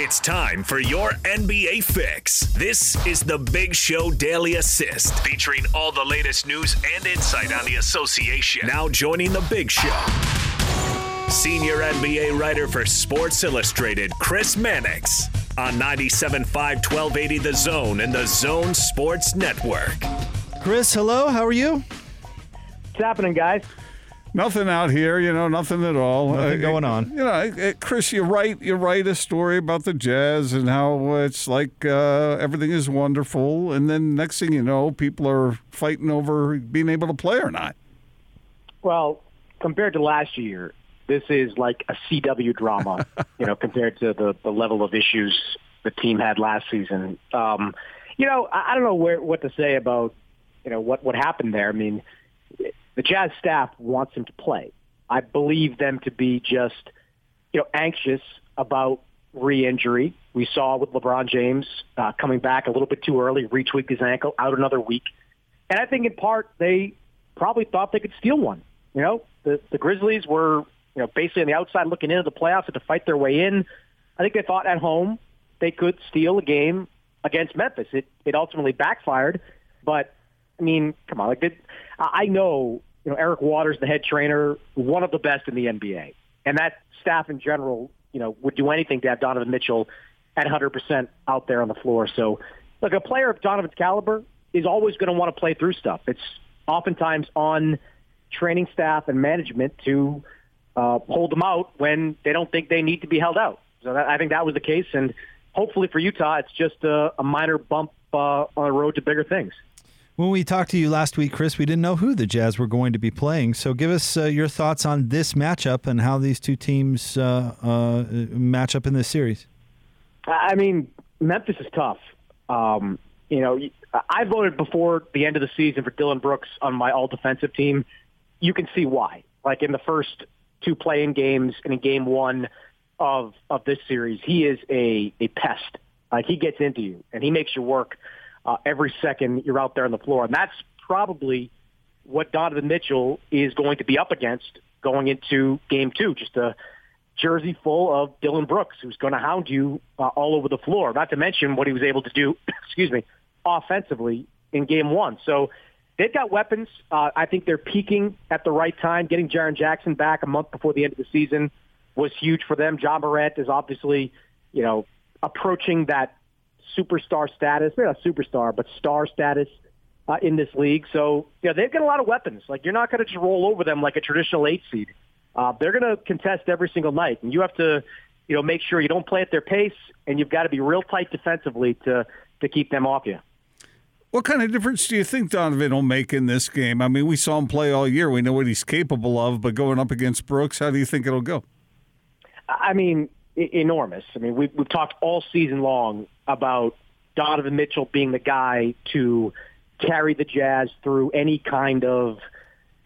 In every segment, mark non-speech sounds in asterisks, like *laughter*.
It's time for your NBA fix. This is the Big Show Daily Assist, featuring all the latest news and insight on the association. Now joining the Big Show, senior NBA writer for Sports Illustrated, Chris Mannix, on 97.5 1280 The Zone and the Zone Sports Network. Chris, hello. How are you? What's happening, guys? Nothing out here, you know, nothing at all. Nothing Uh, going on. You know, uh, Chris, you write you write a story about the Jazz and how it's like uh, everything is wonderful, and then next thing you know, people are fighting over being able to play or not. Well, compared to last year, this is like a CW drama, *laughs* you know, compared to the, the level of issues the team had last season. Um, you know, I, I don't know where, what to say about, you know, what, what happened there. I mean, the Jazz staff wants him to play. I believe them to be just, you know, anxious about re-injury. We saw with LeBron James uh, coming back a little bit too early, retweaked his ankle, out another week. And I think in part they probably thought they could steal one. You know, the, the Grizzlies were, you know, basically on the outside looking into the playoffs and to fight their way in. I think they thought at home they could steal a game against Memphis. It it ultimately backfired, but I mean, come on, like it, I know you know Eric Waters, the head trainer, one of the best in the NBA, and that staff in general, you know, would do anything to have Donovan Mitchell at 100% out there on the floor. So, look, a player of Donovan's caliber is always going to want to play through stuff. It's oftentimes on training staff and management to uh, hold them out when they don't think they need to be held out. So that, I think that was the case, and hopefully for Utah, it's just a, a minor bump uh, on the road to bigger things. When we talked to you last week, Chris, we didn't know who the Jazz were going to be playing. So give us uh, your thoughts on this matchup and how these two teams uh, uh, match up in this series. I mean, Memphis is tough. Um, you know, I voted before the end of the season for Dillon Brooks on my all defensive team. You can see why. Like in the first two play-in games and in game one of of this series, he is a a pest. Like he gets into you and he makes you work uh, every second you're out there on the floor, and that's probably what Donovan Mitchell is going to be up against going into game two. Just a jersey full of Dillon Brooks, who's going to hound you uh, all over the floor. Not to mention what he was able to do, *clears throat* excuse me, offensively in game one. So they've got weapons. Uh, I think they're peaking at the right time. Getting Jaren Jackson back a month before the end of the season was huge for them. Ja Morant is obviously, you know, approaching that superstar status. They're not superstar, but star status uh, in this league. So, yeah, they've got a lot of weapons. Like, you're not going to just roll over them like a traditional eight seed. Uh, they're going to contest every single night, and you have to, you know, make sure you don't play at their pace, and you've got to be real tight defensively to to keep them off you. What kind of difference do you think Donovan will make in this game? I mean, we saw him play all year. We know what he's capable of, but going up against Brooks, how do you think it'll go? I mean, enormous. I mean, we've, we've talked all season long about Donovan Mitchell being the guy to carry the Jazz through any kind of,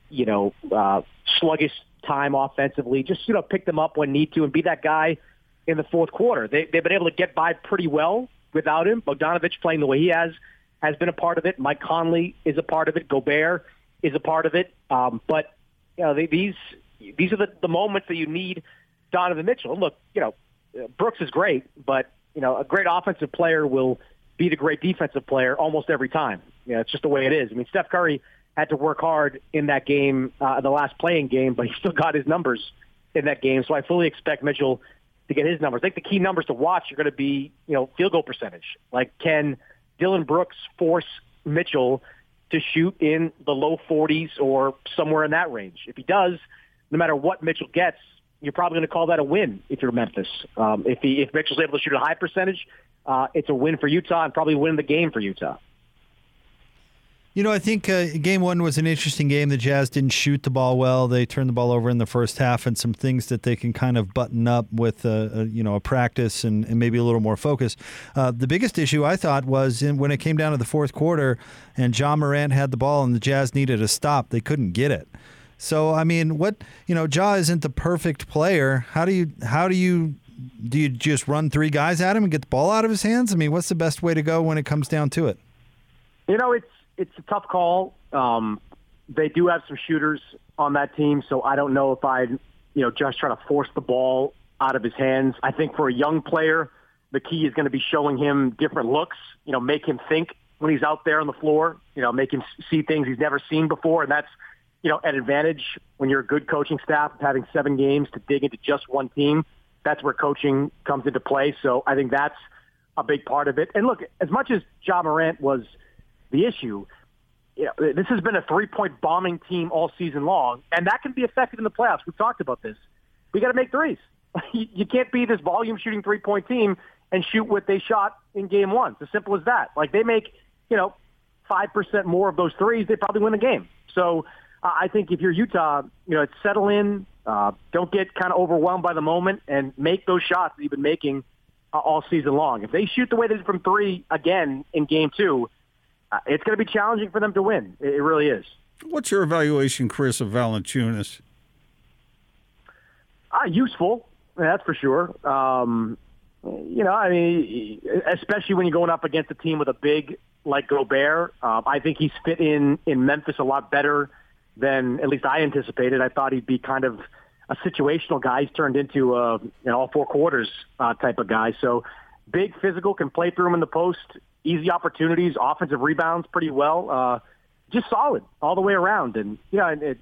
you know, uh, sluggish time offensively. Just, you know, pick them up when need to and be that guy in the fourth quarter. They, they've been able to get by pretty well without him. Bogdanovic playing the way he has has been a part of it. Mike Conley is a part of it. Gobert is a part of it. Um, but, you know, they, these these are the, the moments that you need Donovan Mitchell. And look, you know, Brooks is great, but you know, a great offensive player will beat a great defensive player almost every time. You know, it's just the way it is. I mean, Steph Curry had to work hard in that game, uh, the last play-in game, but he still got his numbers in that game. So I fully expect Mitchell to get his numbers. I think the key numbers to watch are going to be, you know, field goal percentage. Like, can Dillon Brooks force Mitchell to shoot in the low 40s or somewhere in that range? If he does, no matter what Mitchell gets, you're probably going to call that a win if you're Memphis. Um, if he if Mitchell's able to shoot a high percentage, uh, it's a win for Utah and probably win the game for Utah. You know, I think uh, game one was an interesting game. The Jazz didn't shoot the ball well. They turned the ball over in the first half, and some things that they can kind of button up with, uh, a, you know, a practice and, and, maybe a little more focus. Uh, the biggest issue I thought was in, when it came down to the fourth quarter, and Ja Morant had the ball, and the Jazz needed a stop. They couldn't get it. So I mean, what you know, Ja isn't the perfect player. How do you how do you do you just run three guys at him and get the ball out of his hands? I mean, what's the best way to go when it comes down to it? You know, it's it's a tough call. Um, they do have some shooters on that team, so I don't know if I'd you know just try to force the ball out of his hands. I think for a young player the key is going to be showing him different looks. You know, make him think when he's out there on the floor. You know, make him see things he's never seen before, and that's you know an advantage when you're a good coaching staff of having seven games to dig into just one team. That's where coaching comes into play. So I think that's a big part of it. And look, as much as Ja Morant was the issue, you know, this has been a three-point bombing team all season long, and that can be effective in the playoffs. We've talked about this. We got to make threes. *laughs* you can't be this volume shooting three-point team and shoot what they shot in game one. It's as simple as that. Like they make, you know, 5% more of those threes, they probably win the game. So I think if you're Utah, you know, it's settle in, uh, don't get kind of overwhelmed by the moment and make those shots that you've been making uh, all season long. If they shoot the way they did from three again in game two, uh, it's going to be challenging for them to win. It, it really is. What's your evaluation, Chris, of Valanciunas? Uh, useful, that's for sure. Um, you know, I mean, especially when you're going up against a team with a big like Gobert, uh, I think he's fit in in Memphis a lot better than at least I anticipated. I thought he'd be kind of a situational guy. He's turned into a you know, all four quarters uh, type of guy. So big, physical, can play through him in the post, easy opportunities, offensive rebounds pretty well. Uh, just solid all the way around. And you know, it,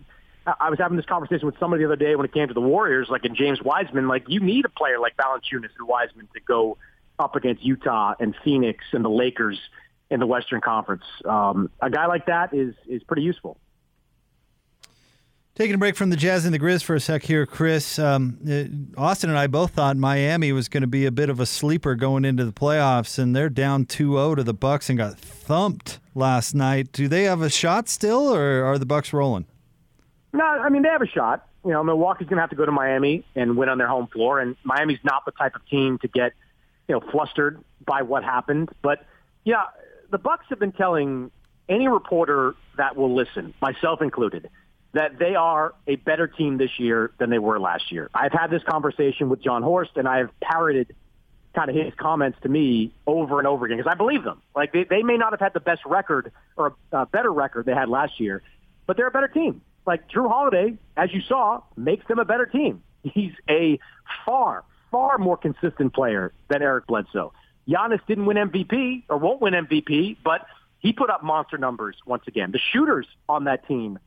I was having this conversation with somebody the other day when it came to the Warriors, like in James Wiseman. Like you need a player like Valanciunas and Wiseman to go up against Utah and Phoenix and the Lakers in the Western Conference. Um, a guy like that is is pretty useful. Taking a break from the Jazz and the Grizz for a sec here, Chris. Um, uh, Austin and I both thought Miami was going to be a bit of a sleeper going into the playoffs, and they're down 2-0 to the Bucks and got thumped last night. Do they have a shot still, or are the Bucks rolling? No, I mean they have a shot. You know, Milwaukee's going to have to go to Miami and win on their home floor, and Miami's not the type of team to get you know flustered by what happened. But yeah, the Bucks have been telling any reporter that will listen, myself included that they are a better team this year than they were last year. I've had this conversation with Jon Horst, and I have parroted kind of his comments to me over and over again because I believe them. Like they, they may not have had the best record or a better record they had last year, but they're a better team. Like Jrue Holiday, as you saw, makes them a better team. *laughs* He's a far, far more consistent player than Eric Bledsoe. Giannis didn't win MVP or won't win MVP, but he put up monster numbers once again. The shooters on that team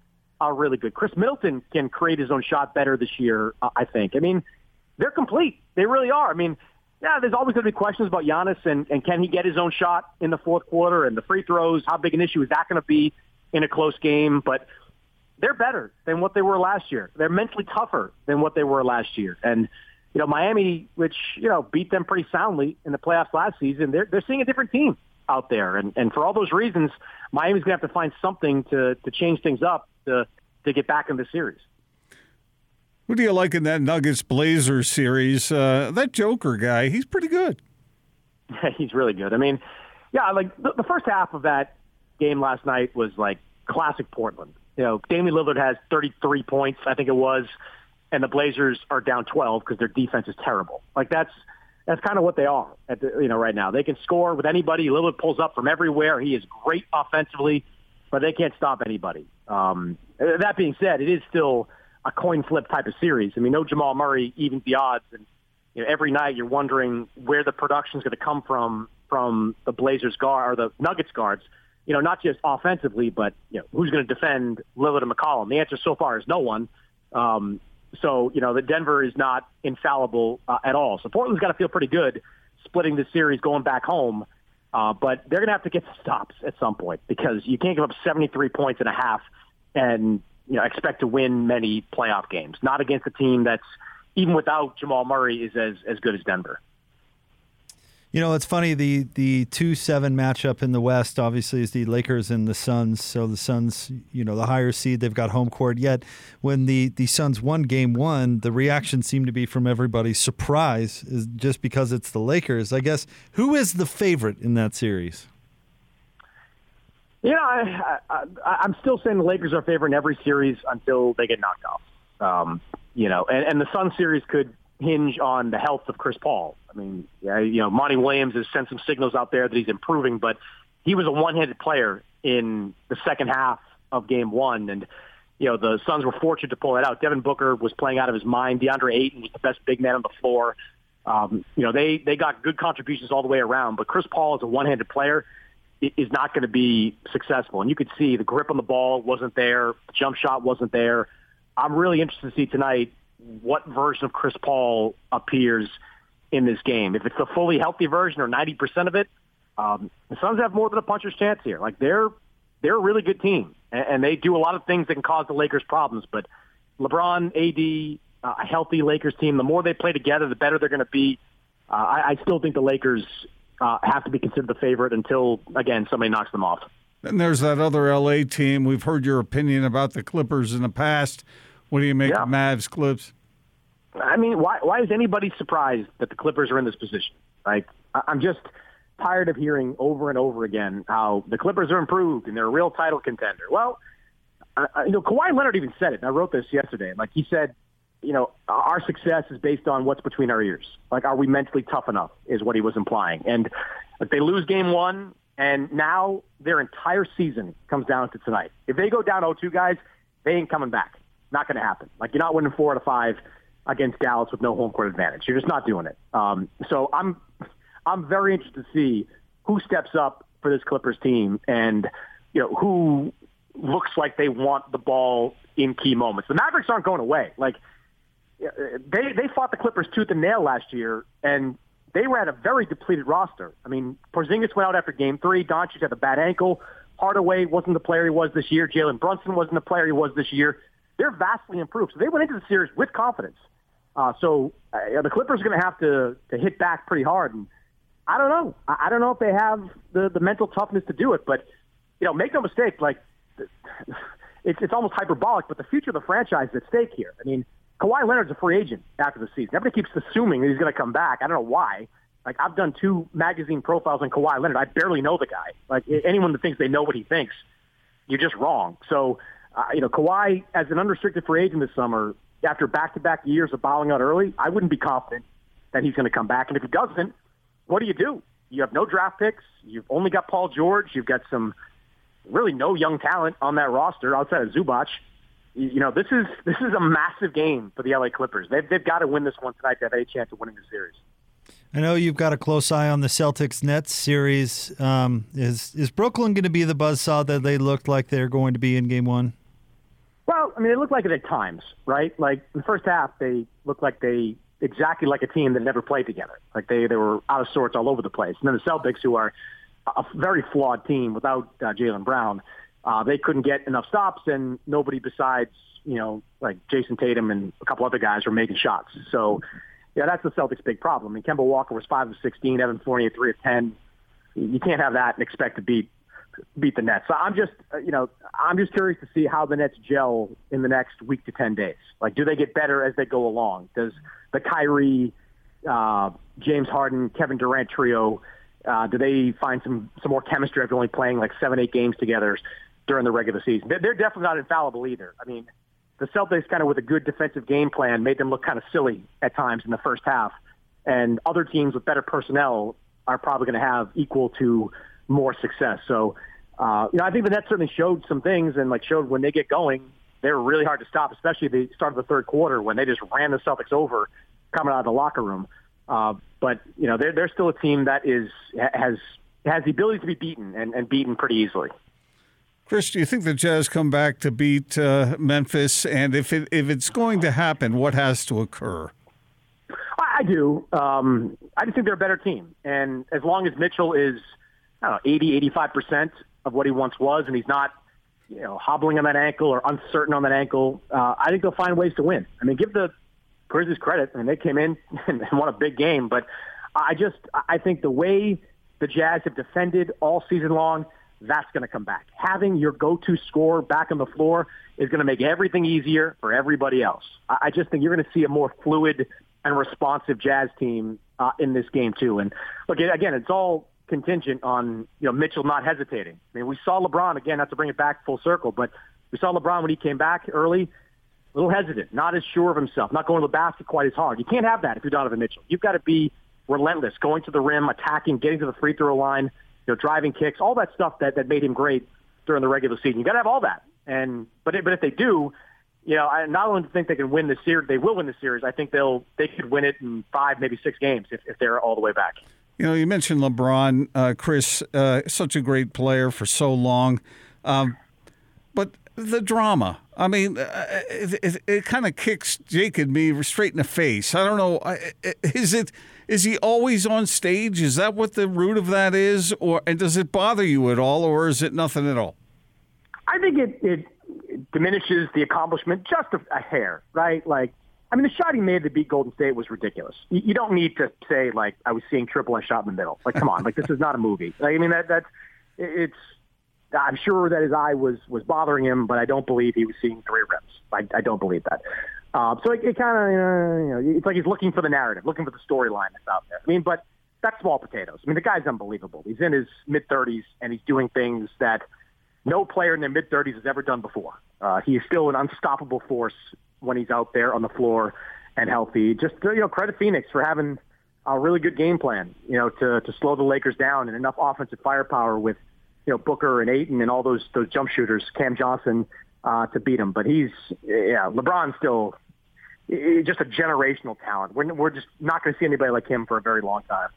are really good. Khris Middleton can create his own shot better this year, uh, I think. I mean, they're complete. They really are. I mean, yeah, there's always going to be questions about Giannis and, and can he get his own shot in the fourth quarter and the free throws. How big an issue is that going to be in a close game? But they're better than what they were last year. They're mentally tougher than what they were last year. And, you know, Miami, which, you know, beat them pretty soundly in the playoffs last season, they're, they're seeing a different team out there. And, and for all those reasons, Miami's going to have to find something to, to change things up to to get back in the series. Who do you like in that Nuggets Blazers series? Uh, that Joker guy, he's pretty good. *laughs* he's really good. I mean, yeah, like the, the first half of that game last night was like classic Portland. You know, Damian Lillard has 33 points, I think it was, and the Blazers are down 12 because their defense is terrible. Like that's that's kind of what they are at the, you know right now. They can score with anybody. Lillard pulls up from everywhere. He is great offensively but they can't stop anybody. Um, that being said, it is still a coin flip type of series. I mean, no Jamal Murray evens the odds, and you know, every night you're wondering where the production is going to come from from the Blazers guard or the Nuggets guards. You know, not just offensively, but you know, who's going to defend Lillard and McCollum? The answer so far is no one. Um, so you know, that Denver is not infallible uh, at all. So Portland's got to feel pretty good splitting the series, going back home. Uh, but they're going to have to get stops at some point because you can't give up 73 points and a half and you know expect to win many playoff games. Not against a team that's even without Jamal Murray is as as good as Denver. You know, it's funny. The the two seven matchup in the West obviously is the Lakers and the Suns. So the Suns, you know, the higher seed, they've got home court. Yet when the the Suns won Game One, the reaction seemed to be from everybody surprise, is just because it's the Lakers. I guess who is the favorite in that series? You know, I, I, I'm still saying the Lakers are favorite in every series until they get knocked off. Um, you know, and, and the Sun series could hinge on the health of Chris Paul. I mean, yeah, you know, Monty Williams has sent some signals out there that he's improving, but he was a one-handed player in the second half of Game One, and you know the Suns were fortunate to pull it out. Devin Booker was playing out of his mind. DeAndre Ayton was the best big man on the floor. Um, you know, they they got good contributions all the way around, but Chris Paul is a one-handed player is not going to be successful. And you could see the grip on the ball wasn't there, the jump shot wasn't there. I'm really interested to see tonight what version of Chris Paul appears in this game. If it's a fully healthy version or 90% of it, um, the Suns have more than a puncher's chance here. Like they're they're a really good team, and, and they do a lot of things that can cause the Lakers problems. But LeBron, AD, uh, a healthy Lakers team, the more they play together, the better they're going to be. Uh, I, I still think the Lakers uh, have to be considered the favorite until again somebody knocks them off. And there's that other LA team. We've heard your opinion about the Clippers in the past. What do you make yeah. of Mavs Clips? I mean, why why is anybody surprised that the Clippers are in this position? Like, I'm just tired of hearing over and over again how the Clippers are improved and they're a real title contender. Well, uh, you know, Kawhi Leonard even said it. And I wrote this yesterday. Like he said, you know, our success is based on what's between our ears. Like, are we mentally tough enough? Is what he was implying. And if they lose game one, and now their entire season comes down to tonight. If they go down 0-2, guys, they ain't coming back. Not going to happen. Like, you're not winning four out of five against Dallas with no home court advantage. You're just not doing it. Um, so I'm, I'm very interested to see who steps up for this Clippers team and, you know, who looks like they want the ball in key moments. The Mavericks aren't going away. Like, they they fought the Clippers tooth and nail last year, and they were at a very depleted roster. I mean, Porzingis went out after Game Three. Doncic had a bad ankle. Hardaway wasn't the player he was this year. Jalen Brunson wasn't the player he was this year. They're vastly improved, so they went into the series with confidence. Uh, so uh, the Clippers are going to have to to hit back pretty hard, and I don't know. I, I don't know if they have the the mental toughness to do it, but you know, make no mistake, like. *sighs* It's, it's almost hyperbolic, but the future of the franchise is at stake here. I mean, Kawhi Leonard's a free agent after the season. Everybody keeps assuming that he's going to come back. I don't know why. Like I've done two magazine profiles on Kawhi Leonard. I barely know the guy. Like anyone that thinks they know what he thinks, you're just wrong. So, uh, you know, Kawhi as an unrestricted free agent this summer, after back-to-back years of bowing out early, I wouldn't be confident that he's going to come back. And if he doesn't, what do you do? You have no draft picks. You've only got Paul George. You've got some really no young talent on that roster outside of Zubac you know, this is this is a massive game for the LA Clippers. They've they've got to win this one tonight to have any chance of winning the series. I know you've got a close eye on the Celtics Nets series. Um, is is Brooklyn going to be the buzzsaw that they looked like they're going to be in Game One? Well, I mean, it looked like it at times, right? Like in the first half, they looked like they exactly like a team that never played together. Like they they were out of sorts all over the place. And then the Celtics, who are a very flawed team without uh, Jaylen Brown uh, they couldn't get enough stops, and nobody besides you know like Jayson Tatum and a couple other guys were making shots. So yeah, that's the Celtics' big problem. I mean, Kemba Walker was five of sixteen, Evan Fournier three of ten. You can't have that and expect to beat beat the Nets. So I'm just, uh, you know, I'm just curious to see how the Nets gel in the next week to 10 days. Like, do they get better as they go along? Does the Kyrie, uh, James Harden, Kevin Durant trio, uh, do they find some, some more chemistry after only playing like seven, eight games together? during the regular season. They're, they're definitely not infallible either. I mean, the Celtics kind of with a good defensive game plan made them look kind of silly at times in the first half, and other teams with better personnel are probably going to have equal to more success. So, uh, you know, I think the Nets certainly showed some things and like showed when they get going, they're really hard to stop, especially the start of the third quarter when they just ran the Celtics over coming out of the locker room. Uh, but you know, they're they're still a team that is has has the ability to be beaten and, and beaten pretty easily. Chris, do you think the Jazz come back to beat uh, Memphis? And if it, if it's going to happen, what has to occur? I do. Um, I just think they're a better team. And as long as Mitchell is, I don't know, 80, 85% of what he once was, and he's not, you know, hobbling on that ankle or uncertain on that ankle, uh, I think they'll find ways to win. I mean, give the Grizzlies credit. I mean, they came in *laughs* and won a big game, but I just, I think the way the Jazz have defended all season long – that's going to come back. Having your go-to scorer back on the floor is going to make everything easier for everybody else. I just think you're going to see a more fluid and responsive Jazz team uh, in this game too. And look, again, it's all contingent on you know Mitchell not hesitating. I mean, we saw LeBron again, not to bring it back full circle, but we saw LeBron when he came back early, a little hesitant, not as sure of himself, not going to the basket quite as hard. You can't have that if you're Donovan Mitchell. You've got to be relentless, going to the rim, attacking, getting to the free throw line you know, driving kicks, all that stuff that, that made him great during the regular season. You got to have all that. And but but if they do, you know, I not only think they can win the series, they will win the series. I think they'll they could win it in five, maybe six games if, if they're all the way back. You know, you mentioned LeBron, uh, Chris, uh, such a great player for so long, um, but the drama. I mean, uh, it, it, it kind of kicks Jake and me straight in the face. I don't know. Is it? Is he always on stage? Is that what the root of that is, or and does it bother you at all, or is it nothing at all? I think it, it diminishes the accomplishment just a, a hair, right? Like, I mean, the shot he made to beat Golden State was ridiculous. You, you don't need to say like I was seeing triple I shot in the middle. Like, come on, like this is not a movie. Like, I mean, that that's it's. I'm sure that his eye was was bothering him, but I don't believe he was seeing three rims. I, I don't believe that. Uh, so it, it kind of, you know, it's like he's looking for the narrative, looking for the storyline that's out there. I mean, but that's small potatoes. I mean, the guy's unbelievable. He's in his mid 30s and he's doing things that no player in their mid 30s has ever done before. Uh, he is still an unstoppable force when he's out there on the floor and healthy. Just you know, credit Phoenix for having a really good game plan. You know, to to slow the Lakers down and enough offensive firepower with you know Booker and Ayton and all those those jump shooters, Cam Johnson uh, to beat him. But he's yeah, LeBron's still just a generational talent. We're we're just not going to see anybody like him for a very long time.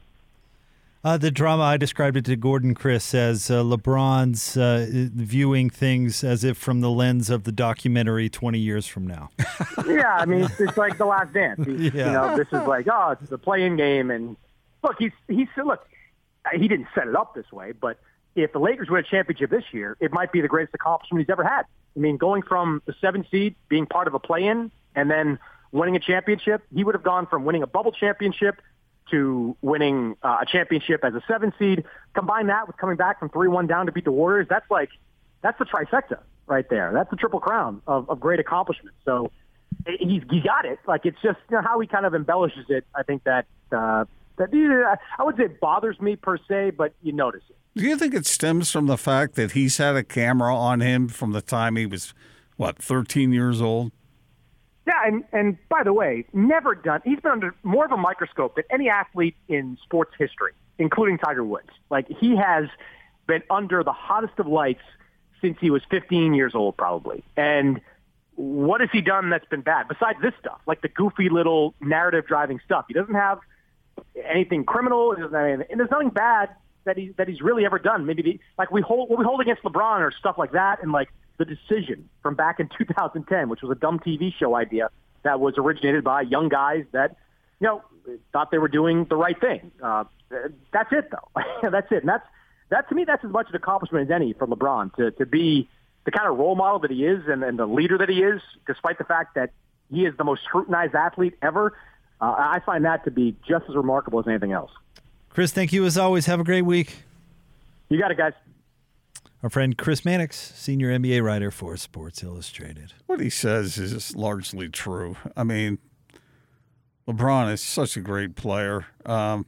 Uh, the drama, I described it to Gordon Chris as uh, LeBron's uh, viewing things as if from the lens of the documentary 20 years from now. *laughs* yeah, I mean, it's, it's like The Last Dance. He's, yeah. You know, this is like, oh, it's a play-in game. And look, he's, he's, look, he didn't set it up this way, but if the Lakers win a championship this year, it might be the greatest accomplishment he's ever had. I mean, going from the seven seed, being part of a play-in, and then winning a championship, he would have gone from winning a bubble championship to winning uh, a championship as a seven seed. Combine that with coming back from three one down to beat the Warriors. That's like that's the trifecta right there. That's the triple crown of, of great accomplishment. So he's he got it. Like it's just you know, how he kind of embellishes it. I think that uh, that I would say bothers me per se, but you notice it. Do you think it stems from the fact that he's had a camera on him from the time he was what 13 years old? Yeah, and and by the way, never done. He's been under more of a microscope than any athlete in sports history, including Tiger Woods. Like he has been under the hottest of lights since he was 15 years old, probably. And what has he done that's been bad besides this stuff, like the goofy little narrative driving stuff? He doesn't have anything criminal. He doesn't have anything, and there's nothing bad that he that he's really ever done. Maybe the, like we hold what we hold against LeBron or stuff like that, and like the Decision from back in *laughs* 2010, which was a dumb TV show idea that was originated by young guys that, you know, thought they were doing the right thing. Uh, that's it, though. *laughs* that's it. And that's, that to me, that's as much an accomplishment as any for LeBron to, to be the kind of role model that he is and, and the leader that he is, despite the fact that he is the most scrutinized athlete ever. Uh, I find that to be just as remarkable as anything else. Chris, thank you as always. Have a great week. You got it, guys. Our friend Chris Mannix, senior NBA writer for Sports Illustrated. What he says is largely true. I mean, LeBron is such a great player. Um,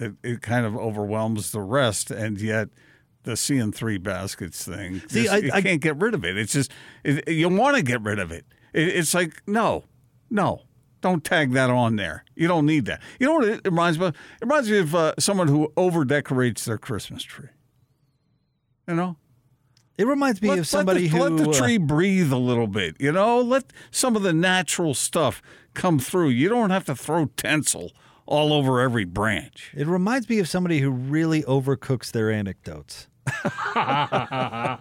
it, it kind of overwhelms the rest, and yet the seeing three baskets thing, See, just, I, you I, can't get rid of it. It's just it, you want to get rid of it. it. It's like no, no, don't tag that on there. You don't need that. You know what it reminds me? Of? It reminds me of uh, someone who over decorates their Christmas tree. You know, it reminds me let, of somebody let the, who let the uh, tree uh, breathe a little bit. You know, let some of the natural stuff come through. You don't have to throw tinsel all over every branch. It reminds me of somebody who really overcooks their anecdotes. *laughs* yeah,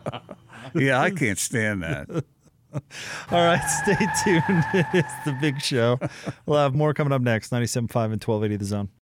I can't stand that. *laughs* All right, stay tuned. *laughs* It's the big show. We'll have more coming up next 97.5 and 1280 The Zone.